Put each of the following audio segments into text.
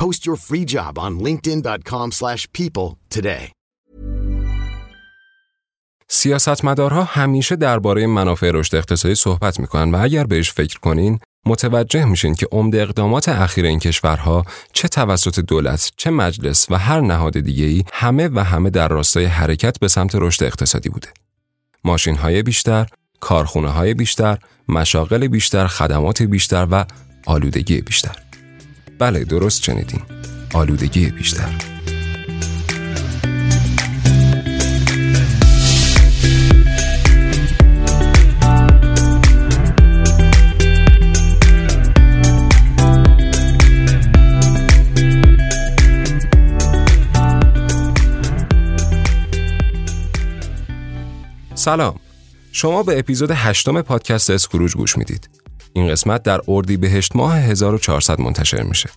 Post your free job on linkedin.com/people slash people today. سیاستمدارها همیشه درباره منافع رشد اقتصادی صحبت می‌کنن و اگر بهش فکر کنین متوجه میشین که عمده اقدامات اخیر این کشورها چه توسط دولت چه مجلس و هر نهاد دیگه‌ای همه و همه در راستای حرکت به سمت رشد اقتصادی بوده. ماشین های بیشتر، کارخونه های بیشتر، مشاغل بیشتر، خدمات بیشتر و آلودگی بیشتر. بله درست شنیدین. آلودگی بیشتر. سلام شما به اپیزود هشتم پادکست اسکروج گوش می‌دید این قسمت در اردی بهشت ماه 1400 منتشر میشه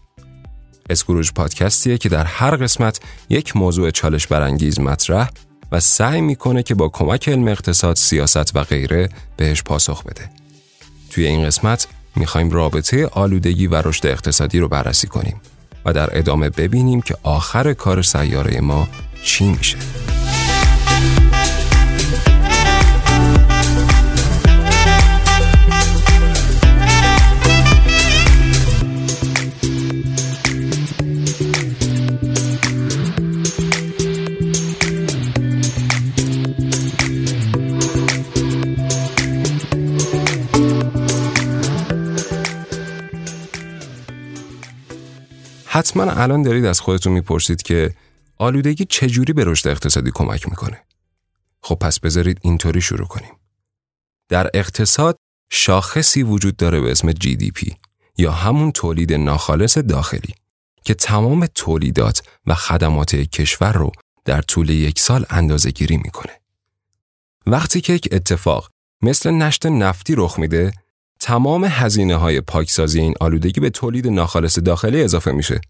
اسکروج پادکستیه که در هر قسمت یک موضوع چالش برانگیز مطرح و سعی می‌کنه که با کمک علم اقتصاد، سیاست و غیره بهش پاسخ بده. توی این قسمت می‌خوایم رابطه آلودگی و رشد اقتصادی رو بررسی کنیم و در ادامه ببینیم که آخر کار سیاره ما چی میشه. حتما الان دارید از خودتون می‌پرسید که آلودگی چجوری به رشد اقتصادی کمک می‌کنه؟ خب پس بذارید اینطوری شروع کنیم. در اقتصاد شاخصی وجود داره به اسم GDP یا همون تولید ناخالص داخلی که تمام تولیدات و خدمات کشور رو در طول یک سال اندازه گیری می‌کنه. وقتی که یک اتفاق مثل نشت نفتی رخ میده تمام هزینه های پاکسازی این آلودگی به تولید ناخالص داخلی اضافه میشه.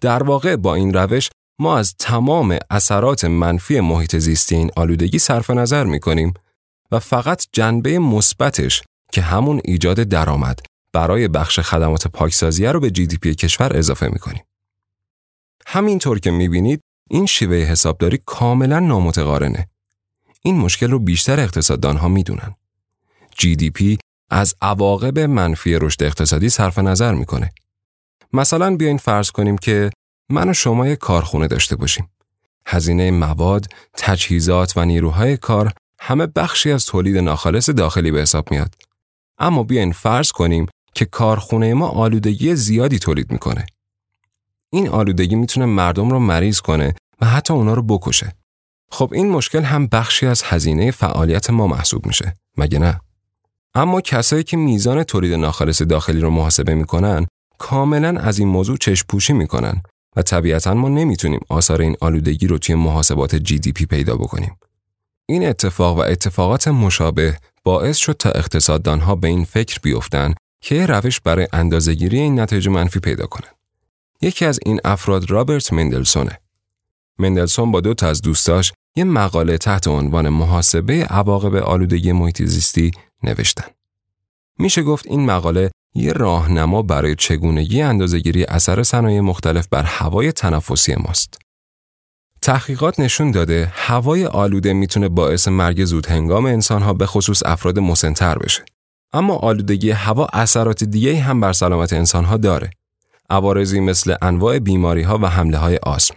در واقع با این روش ما از تمام اثرات منفی محیط زیستی این آلودگی صرف نظر می کنیم و فقط جنبه مثبتش که همون ایجاد درآمد برای بخش خدمات پاکسازی رو به جی دی پی کشور اضافه می کنیم. همینطور که می بینید این شیوه حسابداری کاملا نامتقارنه. این مشکل رو بیشتر اقتصاددان ها می دونن. GDP از عواقب منفی رشد اقتصادی صرف نظر می‌کنه. مثلا بیاین فرض کنیم که من و شما یک کارخونه داشته باشیم. هزینه مواد، تجهیزات و نیروهای کار همه بخشی از تولید ناخالص داخلی به حساب میاد. اما بیاین فرض کنیم که کارخونه ما آلودگی زیادی تولید می‌کنه. این آلودگی می‌تونه مردم رو مریض کنه و حتی اونا رو بکشه. خب این مشکل هم بخشی از هزینه فعالیت ما محسوب میشه. مگه نه؟ اما کسایی که میزان تولید ناخالص داخلی رو محاسبه می‌کنن کاملا از این موضوع چشم پوشی می‌کنن و طبیعتا ما نمی‌تونیم آثار این آلودگی رو توی محاسبات جی دی پی پیدا بکنیم. این اتفاق و اتفاقات مشابه باعث شد تا اقتصاددانها به این فکر بیفتن که روش برای اندازهگیری این نتایج منفی پیدا کنن. یکی از این افراد رابرت مندلسونه. مندلسون با دو تا از دوستاش یه مقاله تحت عنوان محاسبه عواقب آلودگی محیط زیستی نوشتن. میشه گفت این مقاله یه راهنما برای چگونگی اندازهگیری اثر صنایع مختلف بر هوای تنفسی ماست. تحقیقات نشون داده هوای آلوده می‌تونه باعث مرگ زود هنگام انسانها به خصوص افراد مسنتر بشه. اما آلودگی هوا اثرات دیگه هم بر سلامت انسانها داره. عوارضی مثل انواع بیماری ها و حمله های آسم.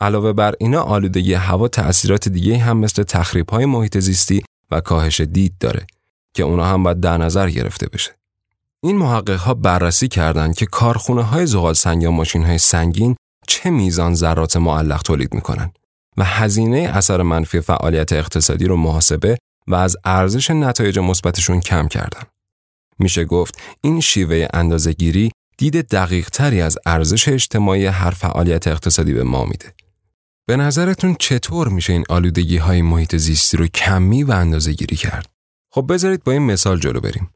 علاوه بر اینا آلودگی هوا تأثیرات دیگه هم مثل تخریب های محیط زیستی و کاهش دید داره که اونا هم باید در نظر گرفته بشه. این محقق ها بررسی کردند که کارخونه های زغال سنگ یا ماشین های سنگین چه میزان ذرات معلق تولید می‌کنن و هزینه اثر منفی فعالیت اقتصادی رو محاسبه و از ارزش نتایج مثبتشون کم کردن. میشه گفت این شیوه اندازهگیری دید دقیق تری از ارزش اجتماعی هر فعالیت اقتصادی به ما میده. به نظرتون چطور میشه این آلودگی های محیط زیستی رو کمی و اندازه گیری کرد؟ خب بذارید با این مثال جلو بریم.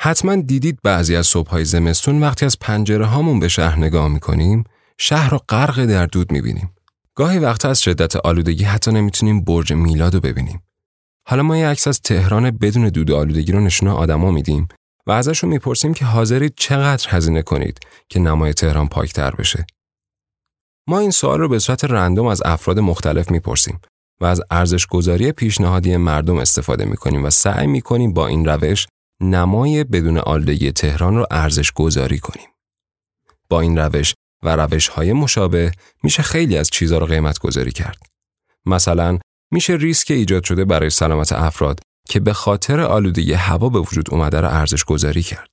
حتما دیدید بعضی از صبحهای زمستون وقتی از پنجره هامون به شهر نگاه می‌کنیم شهر رو غرق در دود می‌بینیم. گاهی وقتا از شدت آلودگی حتی نمی‌تونیم برج میلاد رو ببینیم. حالا ما یه عکس از تهران بدون دود آلودگی رو نشونه آدما میدیم و ازشون می‌پرسیم که حاضرید چقدر هزینه کنید که نمای تهران پاکتر بشه. ما این سوال رو به صورت رندوم از افراد مختلف می‌پرسیم و از ارزش گذاری پیشنهادی مردم استفاده می‌کنیم و سعی می‌کنیم با این روش نمای بدون آلودگی تهران رو ارزش گذاری کنیم. با این روش و روش های مشابه میشه خیلی از چیزها رو قیمت گذاری کرد. مثلا میشه ریسک ایجاد شده برای سلامت افراد که به خاطر آلودگی هوا به وجود اومده را ارزش گذاری کرد.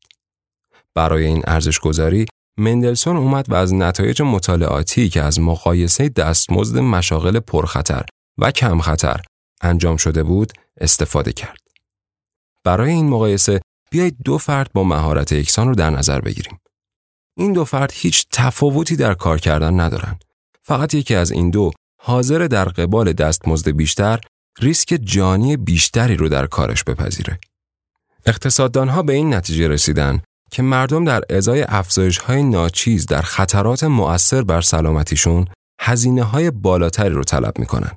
برای این ارزش گذاری مندلسون اومد و از نتایج مطالعاتی که از مقایسه دستمزد مشاغل پرخطر و کم خطر انجام شده بود استفاده کرد. برای این مقایسه بیایید دو فرد با مهارت یکسان رو در نظر بگیریم. این دو فرد هیچ تفاوتی در کار کردن ندارند. فقط یکی از این دو حاضر در قبال دستمزد بیشتر ریسک جانی بیشتری رو در کارش بپذیره. اقتصاددانها به این نتیجه رسیدن که مردم در ازای افزایش های ناچیز در خطرات مؤثر بر سلامتیشون هزینه های بالاتری رو طلب می‌کنن.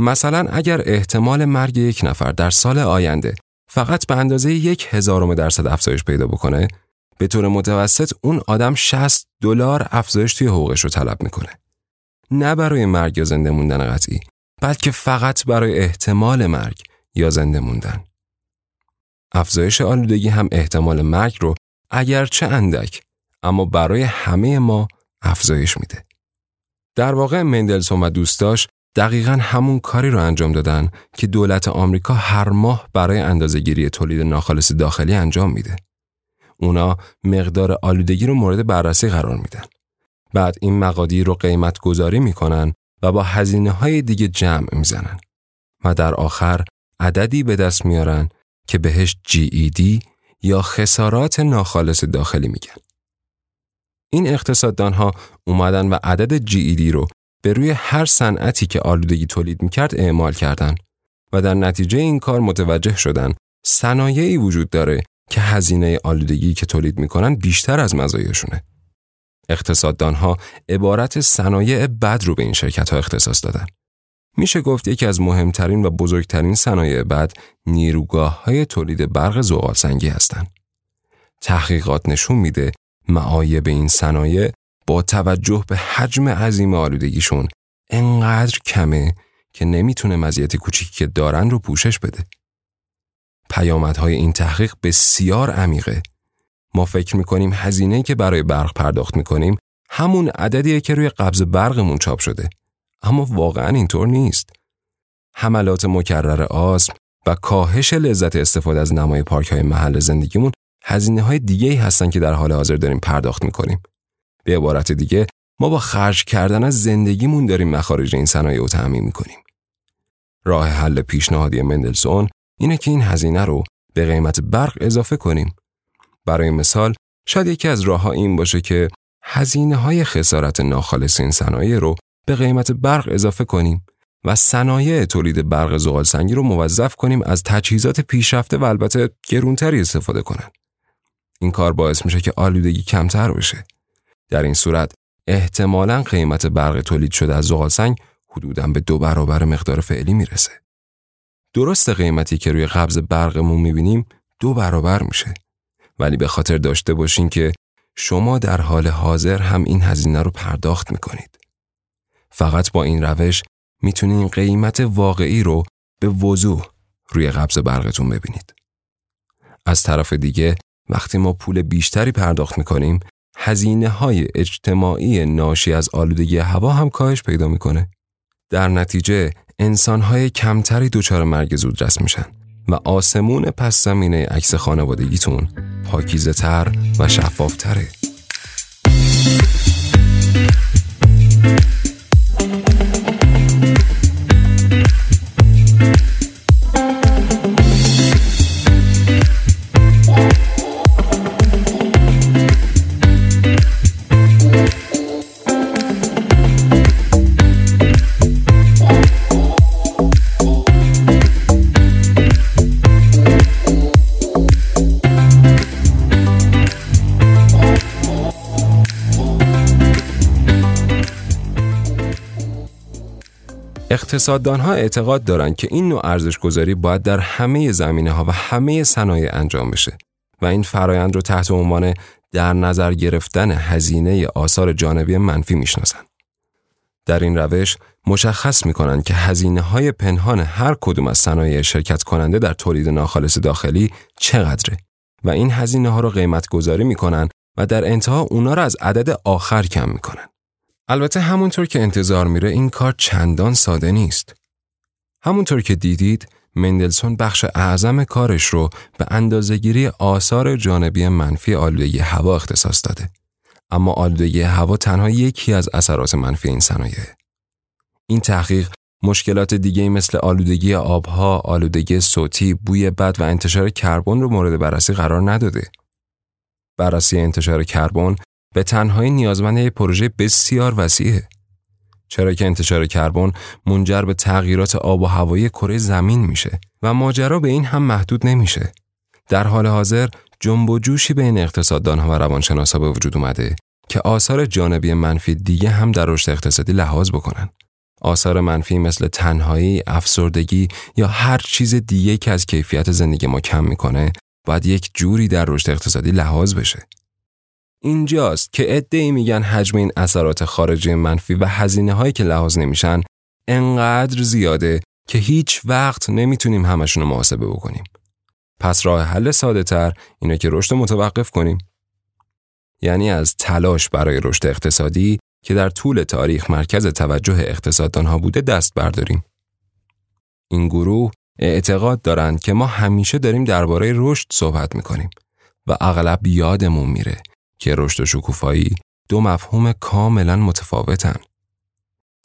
مثلا اگر احتمال مرگ یک نفر در سال آینده فقط به اندازه یک هزارم درصد افزایش پیدا بکنه به طور متوسط اون آدم 60 دلار افزایش توی حقوقش رو طلب می‌کنه. نه برای مرگ یا زنده موندن قطعی بلکه فقط برای احتمال مرگ یا زنده موندن. افزایش آلودگی هم احتمال مرگ رو اگرچه اندک اما برای همه ما افزایش میده. در واقع مندلسون و دوستاش دقیقا همون کاری رو انجام دادن که دولت آمریکا هر ماه برای اندازهگیری تولید ناخالص داخلی انجام میده. اونا مقدار آلودگی رو مورد بررسی قرار میدن. بعد این مقادیر رو قیمت گذاری می‌کنن و با هزینه های دیگه جمع می‌زنن و در آخر عددی به دست میارن که بهش GED یا خسارات ناخالص داخلی میگن. این اقتصاددان ها اومدن و عدد GED رو به روی هر صنعتی که آلودگی تولید می‌کرد اعمال کردن و در نتیجه این کار متوجه شدن صنایعی وجود داره که هزینه آلودگی که تولید می‌کنن بیشتر از مزایاشونه. اقتصاددان ها عبارت صنایع بد رو به این شرکت ها اختصاص دادن. میشه گفت یکی از مهمترین و بزرگترین صنایع بد نیروگاه های تولید برق زغال سنگی هستند. تحقیقات نشون میده معایب این صنایع با توجه به حجم عظیم آلودگیشون انقدر کمه که نمی‌تونه مزیت کوچیکی که دارن رو پوشش بده. پیامدهای این تحقیق بسیار عمیقه. ما فکر می‌کنیم هزینه که برای برق پرداخت می‌کنیم همون عددیه که روی قبض برقمون چاپ شده. اما واقعا اینطور نیست. حملات مکرر آسم و کاهش لذت استفاده از نمای پارک های محل زندگیمون هزینه های دیگه ای هستن که در حال حاضر داریم پرداخت می‌کنیم. به عبارت دیگه ما با خرج کردن از زندگیمون داریم مخارج این صنایع رو تعمین می‌کنیم. راه حل پیشنهادی مندلسون اینه که این هزینه رو به قیمت برق اضافه کنیم. برای مثال شاید یکی از راه این باشه که هزینه های خسارت ناخالص این صنایع رو به قیمت برق اضافه کنیم و صنایع تولید برق زغال سنگی رو موظف کنیم از تجهیزات پیشرفته و البته گرونتری استفاده کنند. این کار باعث میشه که آلودگی کمتر بشه. در این صورت احتمالا قیمت برق تولید شده از زغال سنگ حدوداً به دو برابر مقدار فعلی می‌رسه. درست قیمتی که روی قبض برقمون می‌بینیم دو برابر میشه. ولی به خاطر داشته باشین که شما در حال حاضر هم این هزینه رو پرداخت می‌کنید. فقط با این روش می‌تونین قیمت واقعی رو به وضوح روی قبض برقتون ببینید. از طرف دیگه وقتی ما پول بیشتری پرداخت می‌کنیم هزینه های اجتماعی ناشی از آلودگی هوا هم کاهش پیدا می‌کنه. در نتیجه انسان های کمتری دچار مرگ زودرس میشن و آسمون پس زمینه عکس خانوادگیتون پاکیزه تر و شفاف تره. اقتصاددان ها اعتقاد دارند که این نوع ارزش گذاری باید در همه زمینه ها و همه صنایع انجام بشه و این فرایند رو تحت عنوان در نظر گرفتن هزینه آثار جانبی منفی می‌شناسند. در این روش مشخص می‌کنند که هزینه های پنهان هر کدوم از صنایع شرکت کننده در تولید ناخالص داخلی چقدره و این هزینه ها رو قیمت گذاری می‌کنن و در انتها اونا رو از عدد آخر کم می‌کنن. البته همونطور که انتظار میره این کار چندان ساده نیست. همونطور که دیدید مندلسون بخش اعظم کارش رو به اندازهگیری آثار جانبی منفی آلودگی هوا اختصاص داده. اما آلودگی هوا تنها یکی از اثرات منفی این صنایع. این تحقیق مشکلات دیگه مثل آلودگی آبها، آلودگی صوتی، بوی بد و انتشار کربن رو مورد بررسی قرار نداده. بررسی انتشار کربن به تنهایی نیازمند یک پروژه بسیار وسیعه. چرا که انتشار کربن منجر به تغییرات آب و هوایی کره زمین میشه و ماجرا به این هم محدود نمیشه. در حال حاضر جنب و جوشی بین اقتصاددانها و روانشناسا به وجود اومده که آثار جانبی منفی دیگه هم در رشد اقتصادی لحاظ بکنن. آثار منفی مثل تنهایی، افسردگی یا هر چیز دیگه که از کیفیت زندگی ما کم می‌کنه باید یک جوری در رشد اقتصادی لحاظ بشه. اینجاست که ای میگن حجم این اثرات خارجی منفی و هزینه هایی که لحاظ نمیشن انقدر زیاده که هیچ وقت نمی‌تونیم همشون رو محاسبه بکنیم. پس راه حل ساده تر اینه که رشد متوقف کنیم. یعنی از تلاش برای رشد اقتصادی که در طول تاریخ مرکز توجه اقتصاددان ها بوده دست برداریم. این گروه اعتقاد دارند که ما همیشه داریم درباره رشد صحبت می‌کنیم و اغلب یادمون میره که رشد و شکوفایی دو مفهوم کاملا متفاوتن.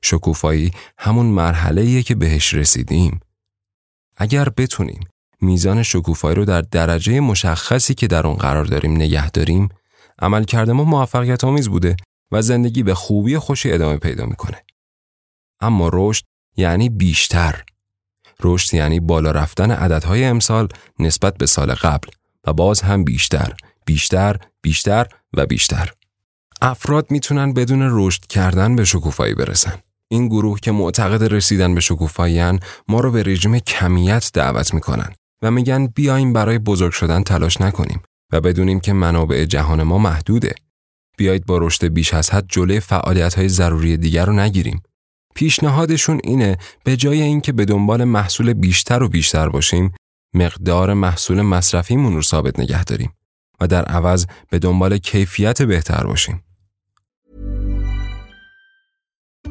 شکوفایی همون مرحله که بهش رسیدیم. اگر بتونیم میزان شکوفایی رو در درجه مشخصی که در اون قرار داریم نگه داریم، عملکرد ما موفقیت آمیز بوده و زندگی به خوبی خوشی ادامه پیدا می‌کنه. اما رشد یعنی بیشتر. رشد یعنی بالا رفتن عددهای امسال نسبت به سال قبل و باز هم بیشتر بیشتر، بیشتر و بیشتر. افراد می‌تونن بدون رشد کردن به شکوفایی برسن. این گروه که معتقد رسیدن به شکوفایی ما رو به رژیم کمیت دعوت می‌کنن و میگن بیایم برای بزرگ شدن تلاش نکنیم و بدونیم که منابع جهان ما محدوده. بیایید با رشد بیش از حد جلوی فعالیت های ضروری دیگر رو نگیریم. پیشنهادشون اینه به جای اینکه به دنبال محصول بیشتر و بیشتر باشیم، مقدار محصول مصرفیمون رو ثابت نگه داریم. و در عوض به دنبال کیفیت بهتر باشیم.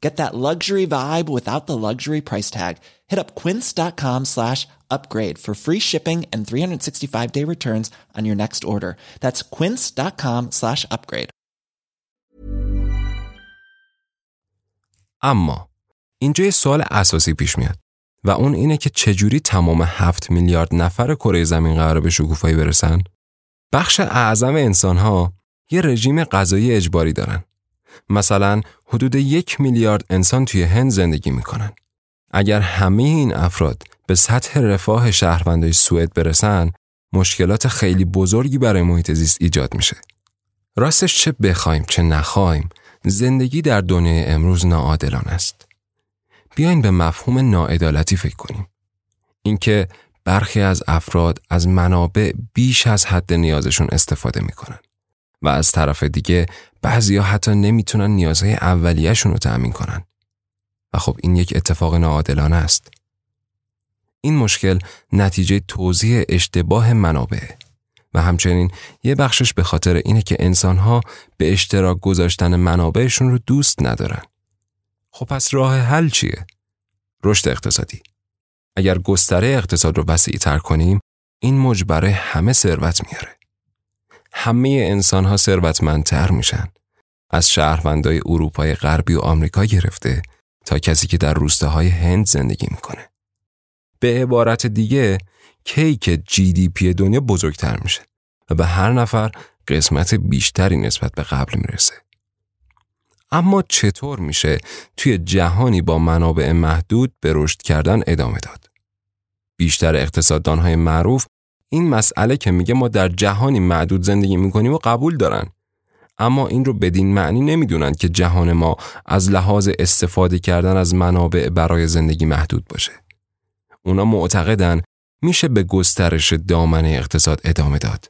Get that luxury vibe without the luxury price tag. Hit up quince.com slash upgrade for free shipping and 365-day returns on your next order. That's quince.com slash upgrade. اما اینجا یه سوال اساسی پیش میاد و اون اینه که چجوری تمام هفت میلیارد نفر کره زمین قرار به شکوفایی برسن؟ بخش اعظم انسان ها یه رژیم غذایی اجباری دارن. مثلا حدود یک میلیارد انسان توی هند زندگی می‌کنن. اگر همه این افراد به سطح رفاه شهروندای سوئد برسن، مشکلات خیلی بزرگی برای محیط زیست ایجاد میشه. راستش چه بخوایم چه نخوایم، زندگی در دنیای امروز ناعادلانه است. بیاین به مفهوم ناعدالتی فکر کنیم. اینکه برخی از افراد از منابع بیش از حد نیازشون استفاده می‌کنن و از طرف دیگه بعضیا حتی نمی‌تونن نیازهای اولیهشون رو تأمین کنن. و خب این یک اتفاق ناعادلانه است. این مشکل نتیجه توضیح اشتباه منابع و همچنین یه بخشش به خاطر اینه که انسانها به اشتراک گذاشتن منابعشون رو دوست ندارن. خب پس راه حل چیه؟ رشد اقتصادی. اگر گستره اقتصاد رو وسیع تر کنیم، این موج برای همه ثروت میاره. همه انسان ها ثروتمندتر میشن. از شهروندای اروپای غربی و آمریکا گرفته تا کسی که در روستاهای هند زندگی می‌کنه. به عبارت دیگه کیک جی دی پی دنیا بزرگتر میشه و به هر نفر قسمت بیشتری نسبت به قبل می‌رسه. اما چطور میشه توی جهانی با منابع محدود به رشد کردن ادامه داد؟ بیشتر اقتصاددانهای معروف این مسئله که میگه ما در جهانی معدود زندگی می‌کنیم و قبول دارن. اما این رو بدین معنی نمی‌دونن که جهان ما از لحاظ استفاده کردن از منابع برای زندگی محدود باشه. اونا معتقدن میشه به گسترش دامنه اقتصاد ادامه داد.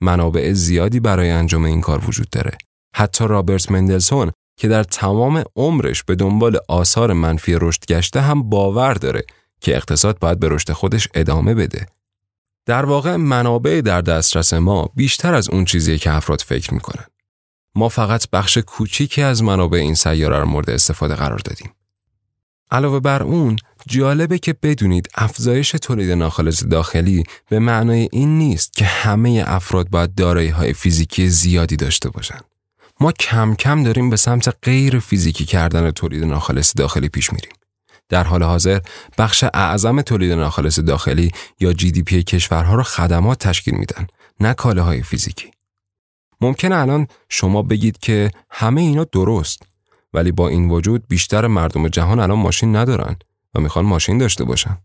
منابع زیادی برای انجام این کار وجود داره. حتی رابرت مندلسون که در تمام عمرش به دنبال آثار منفی رشد گشته هم باور داره که اقتصاد باید به رشد خودش ادامه بده. در واقع منابع در دسترس ما بیشتر از اون چیزیه که افراد فکر می‌کنن. ما فقط بخش کوچیکی از منابع این سیاره رو مورد استفاده قرار دادیم. علاوه بر اون جالبه که بدونید افزایش تولید ناخالص داخلی به معنای این نیست که همه افراد باید دارایی های فیزیکی زیادی داشته باشند. ما کم کم داریم به سمت غیر فیزیکی کردن تولید ناخالص داخلی پیش میریم. در حال حاضر بخش اعظم تولید ناخالص داخلی یا جی دی پی کشورها رو خدمات تشکیل میدن نه های فیزیکی. ممکنه الان شما بگید که همه اینا درست ولی با این وجود بیشتر مردم جهان الان ماشین ندارن و می‌خوان ماشین داشته باشن.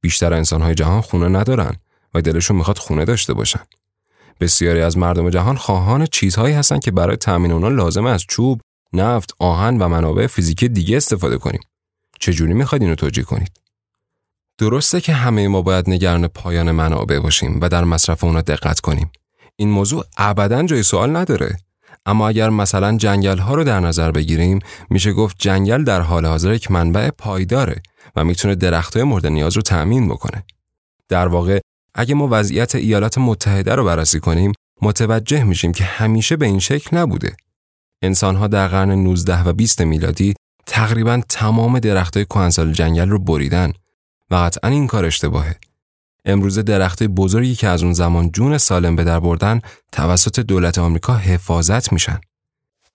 بیشتر انسانهای جهان خونه ندارن و دلشون می‌خواد خونه داشته باشن. بسیاری از مردم جهان خواهان چیزهایی هستن که برای تامین اونا لازمه از چوب، نفت، آهن و منابع فیزیکی دیگه استفاده کنیم. چجوری می‌خواید اینو توجیه کنید؟ درسته که همه ما باید نگران پایان منابع باشیم و در مصرف اونا دقت کنیم. این موضوع ابدا جای سوال نداره. اما اگر مثلا جنگل ها رو در نظر بگیریم میشه گفت جنگل در حال حاضر یک منبع پایداره و می‌تونه درخت های مورد نیاز رو تأمین بکنه. در واقع اگه ما وضعیت ایالات متحده رو بررسی کنیم متوجه میشیم که همیشه به این شکل نبوده. انسانها در قرن 19 و 20 میلادی تقریبا تمام درختای کهنسال جنگل رو بریدن و قطعا این کار اشتباهه. امروزه درخت بزرگی که از اون زمان جون سالم به در بردن توسط دولت آمریکا حفاظت میشن.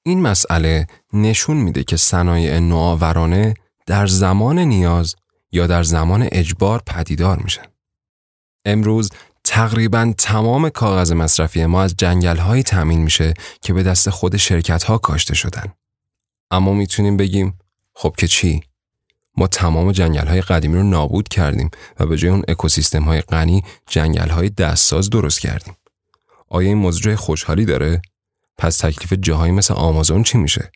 این مسئله نشون میده که صنایع نوآورانه در زمان نیاز یا در زمان اجبار پدیدار میشن. امروز تقریبا تمام کاغذ مصرفی ما از جنگل های تامین میشه که به دست خود شرکت ها کاشته شدن. اما می‌تونیم بگیم خب که چی؟ ما تمام جنگل های قدیمی رو نابود کردیم و به جای اون اکوسیستم های غنی جنگل های دستساز درست کردیم. آیا این موضوع خوشحالی داره؟ پس تکلیف جاهایی مثل آمازون چی میشه؟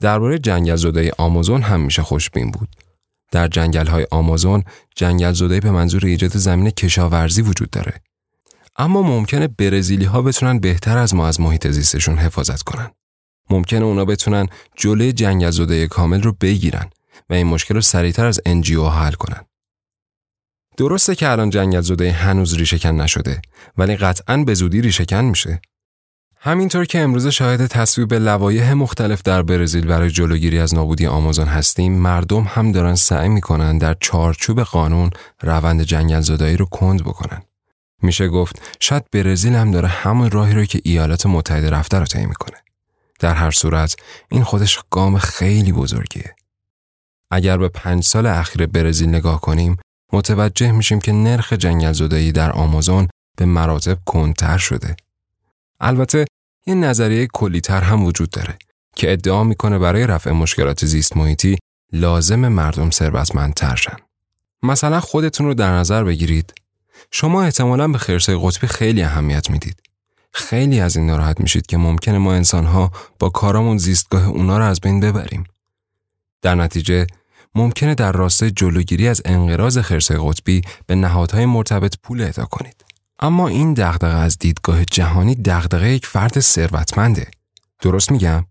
درباره جنگل زده آمازون هم میشه خوشبین بود. در جنگل های آمازون جنگل زده به منظور ایجاد زمین کشاورزی وجود داره. اما ممکنه برزیلی ها بتونن بهتر از ما از محیط زیستشون حفاظت کنن. ممکنه اونا بتونن جلوی جنگل زده کامل رو بگیرن و این مشکل رو سریعتر از NGO حل کنن. درسته که الان جنگل زوده هنوز ریشهکن نشده ولی قطعا به زودی ریشهکن میشه. همینطور که امروز شاهد تصویب لوایح مختلف در برزیل برای جلوگیری از نابودی آمازون هستیم مردم هم دارن سعی می‌کنن در چارچوب قانون روند جنگل زدایی رو کند بکنن میشه گفت شاید برزیل هم داره همون راهی رو که ایالات متحده رفته رو طی می‌کنه در هر صورت این خودش گام خیلی بزرگیه اگر به پنج سال اخیر برزیل نگاه کنیم متوجه میشیم که نرخ جنگل زدایی در آمازون به مراتب کندتر شده البته یه نظریه کلیتر هم وجود داره که ادعا می‌کنه برای رفع مشکلات زیست محیطی لازم مردم ثروتمندتر شن. مثلا خودتون رو در نظر بگیرید. شما احتمالا به خرسای قطبی خیلی اهمیت می‌دید. خیلی از این ناراحت میشید که ممکنه ما انسانها با کارامون زیستگاه اونا رو از بین ببریم. در نتیجه ممکنه در راستای جلوگیری از انقراض خرسای قطبی به نهادهای مرتبط پول اهدا کنید. اما این دغدغه از دیدگاه جهانی دغدغه یک فرد ثروتمنده. درست میگم؟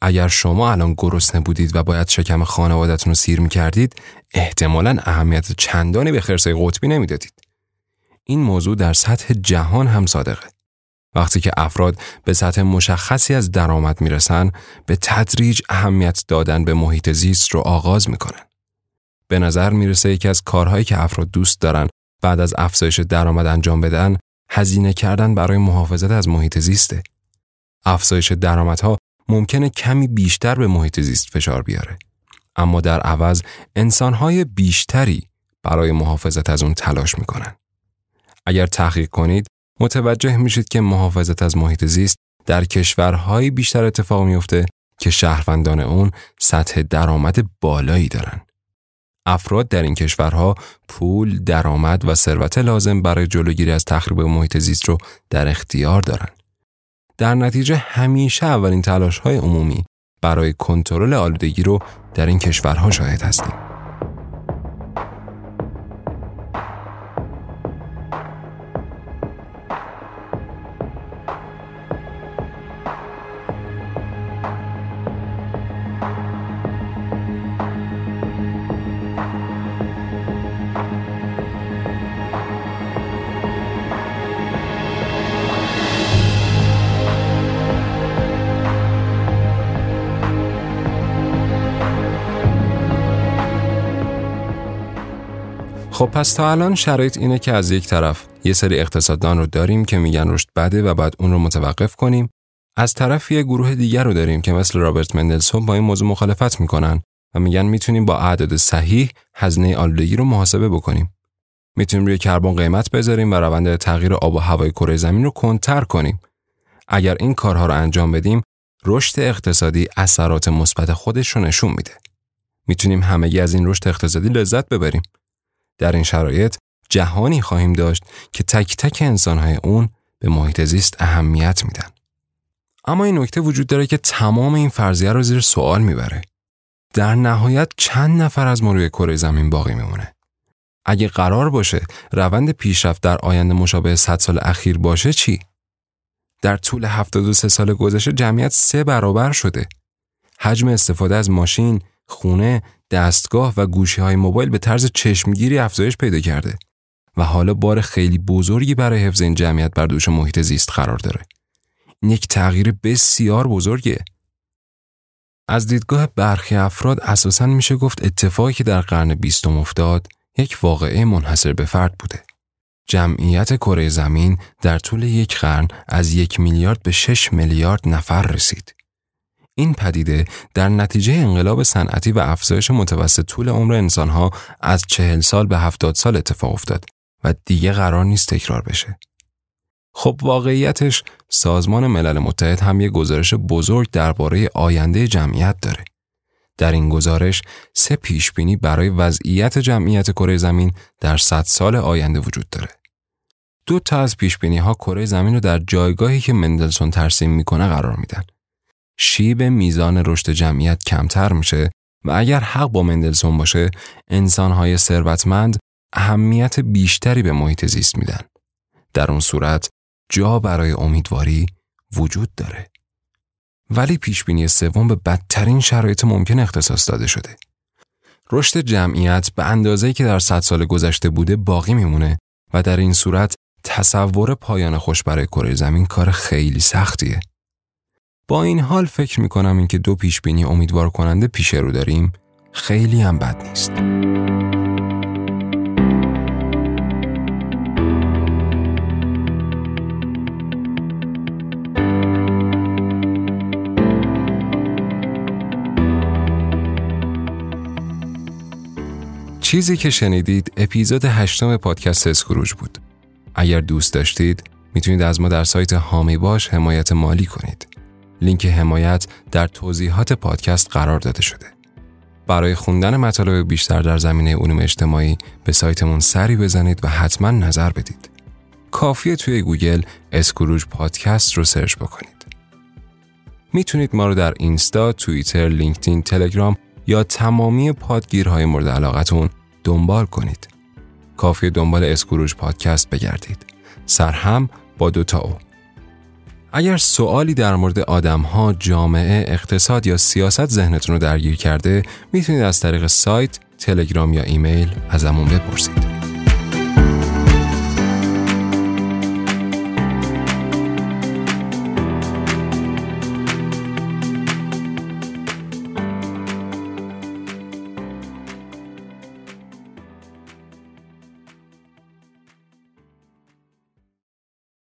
اگر شما الان گرسنه بودید و باید شکم خانوادتون رو سیر می‌کردید احتمالا اهمیت چندانی به خرسه قطبی نمی‌دادید. این موضوع در سطح جهان هم صادقه. وقتی که افراد به سطح مشخصی از درآمد می‌رسن به تدریج اهمیت دادن به محیط زیست رو آغاز می‌کنن. به نظر می‌رسه یکی از کارهایی که افراد دوست دارن بعد از افزایش درآمد انجام بدن هزینه کردن برای محافظت از محیط زیسته. افزایش درآمدها ممکنه کمی بیشتر به محیط زیست فشار بیاره. اما در عوض انسانهای بیشتری برای محافظت از اون تلاش می‌کنن. اگر تحقیق کنید متوجه میشید که محافظت از محیط زیست در کشورهای بیشتر اتفاق میفته که شهروندان اون سطح درآمد بالایی دارن. افراد در این کشورها پول، درآمد و ثروت لازم برای جلوگیری از تخریب محیط زیست رو در اختیار دارند. در نتیجه همیشه اولین تلاش های عمومی برای کنترل آلودگی رو در این کشورها شاهد هستیم. خب پس تا الان شرایط اینه که از یک طرف یه سری اقتصاددان رو داریم که میگن رشد بده و بعد اون رو متوقف کنیم از طرف یه گروه دیگر رو داریم که مثل رابرت مندلسون با این موضوع مخالفت می‌کنن و میگن می‌تونیم با اعداد صحیح هزینه آلودگی رو محاسبه بکنیم. می‌تونیم روی کربن قیمت بذاریم و روند تغییر آب و هوای کره زمین رو کنتر کنیم. اگر این کارها رو انجام بدیم رشد اقتصادی اثرات مثبت خودش رو نشون میده. می‌تونیم همگی از این رشد اقتصادی لذت ببریم. در این شرایط جهانی خواهیم داشت که تک تک انسانهای اون به محیط زیست اهمیت میدن. اما این نکته وجود داره که تمام این فرضیه رو زیر سوال می‌بره. در نهایت چند نفر از ما روی کره زمین باقی میمونه؟ اگه قرار باشه روند پیشرفت در آینده مشابه 100 سال اخیر باشه چی؟ در طول 73 سال گذشته جمعیت سه برابر شده. حجم استفاده از ماشین، خونه، دستگاه و گوشی های موبایل به طرز چشمگیری افزایش پیدا کرده و حالا بار خیلی بزرگی برای حفظ این جمعیت بر دوش محیط زیست قرار داره. این یک تغییر بسیار بزرگه. از دیدگاه برخی افراد اساسا میشه گفت اتفاقی که در قرن بیستم افتاد یک واقعه منحصر به فرد بوده. جمعیت کره زمین در طول یک قرن از یک میلیارد به شش میلیارد نفر رسید. این پدیده در نتیجه انقلاب صنعتی و افزایش متوسط طول عمر انسانها از چهل سال به هفتاد سال اتفاق افتاد و دیگه قرار نیست تکرار بشه. خب واقعیتش سازمان ملل متحد هم یه گزارش بزرگ درباره آینده جمعیت داره. در این گزارش سه پیش بینی برای وضعیت جمعیت کره زمین در 100 سال آینده وجود داره. دو تا از پیش بینی ها کره زمین رو در جایگاهی که مندلسون ترسیم می‌کنه قرار میدن. شیب میزان رشد جمعیت کمتر میشه و اگر حق با مندلسون باشه انسانهای ثروتمند اهمیت بیشتری به محیط زیست میدن. در اون صورت جا برای امیدواری وجود داره. ولی پیشبینی سوم به بدترین شرایط ممکن اختصاص داده شده. رشد جمعیت به اندازه‌ای که در صد سال گذشته بوده باقی میمونه و در این صورت تصور پایان خوش برای کره زمین کار خیلی سختیه. با این حال فکر می کنم اینکه دو پیش بینی امیدوار کننده پیش رو داریم خیلی هم بد نیست. چیزی که شنیدید اپیزود هشتم پادکست اسکروج بود. اگر دوست داشتید می‌تونید از ما در سایت هامی باش حمایت مالی کنید. لینک حمایت در توضیحات پادکست قرار داده شده. برای خوندن مطالب بیشتر در زمینه علوم اجتماعی به سایتمون سری بزنید و حتما نظر بدید. کافیه توی گوگل اسکروج پادکست رو search بکنید. می‌تونید ما رو در اینستا، توییتر، لینکدین، تلگرام یا تمامی پادگیرهای مورد علاقتون دنبال کنید. کافی دنبال اسکروج پادکست بگردید. سرهم با دوتا او. اگر سوالی در مورد آدمها، جامعه، اقتصاد یا سیاست ذهنتون رو درگیر کرده می‌تونید از طریق سایت، تلگرام یا ایمیل ازمون بپرسید.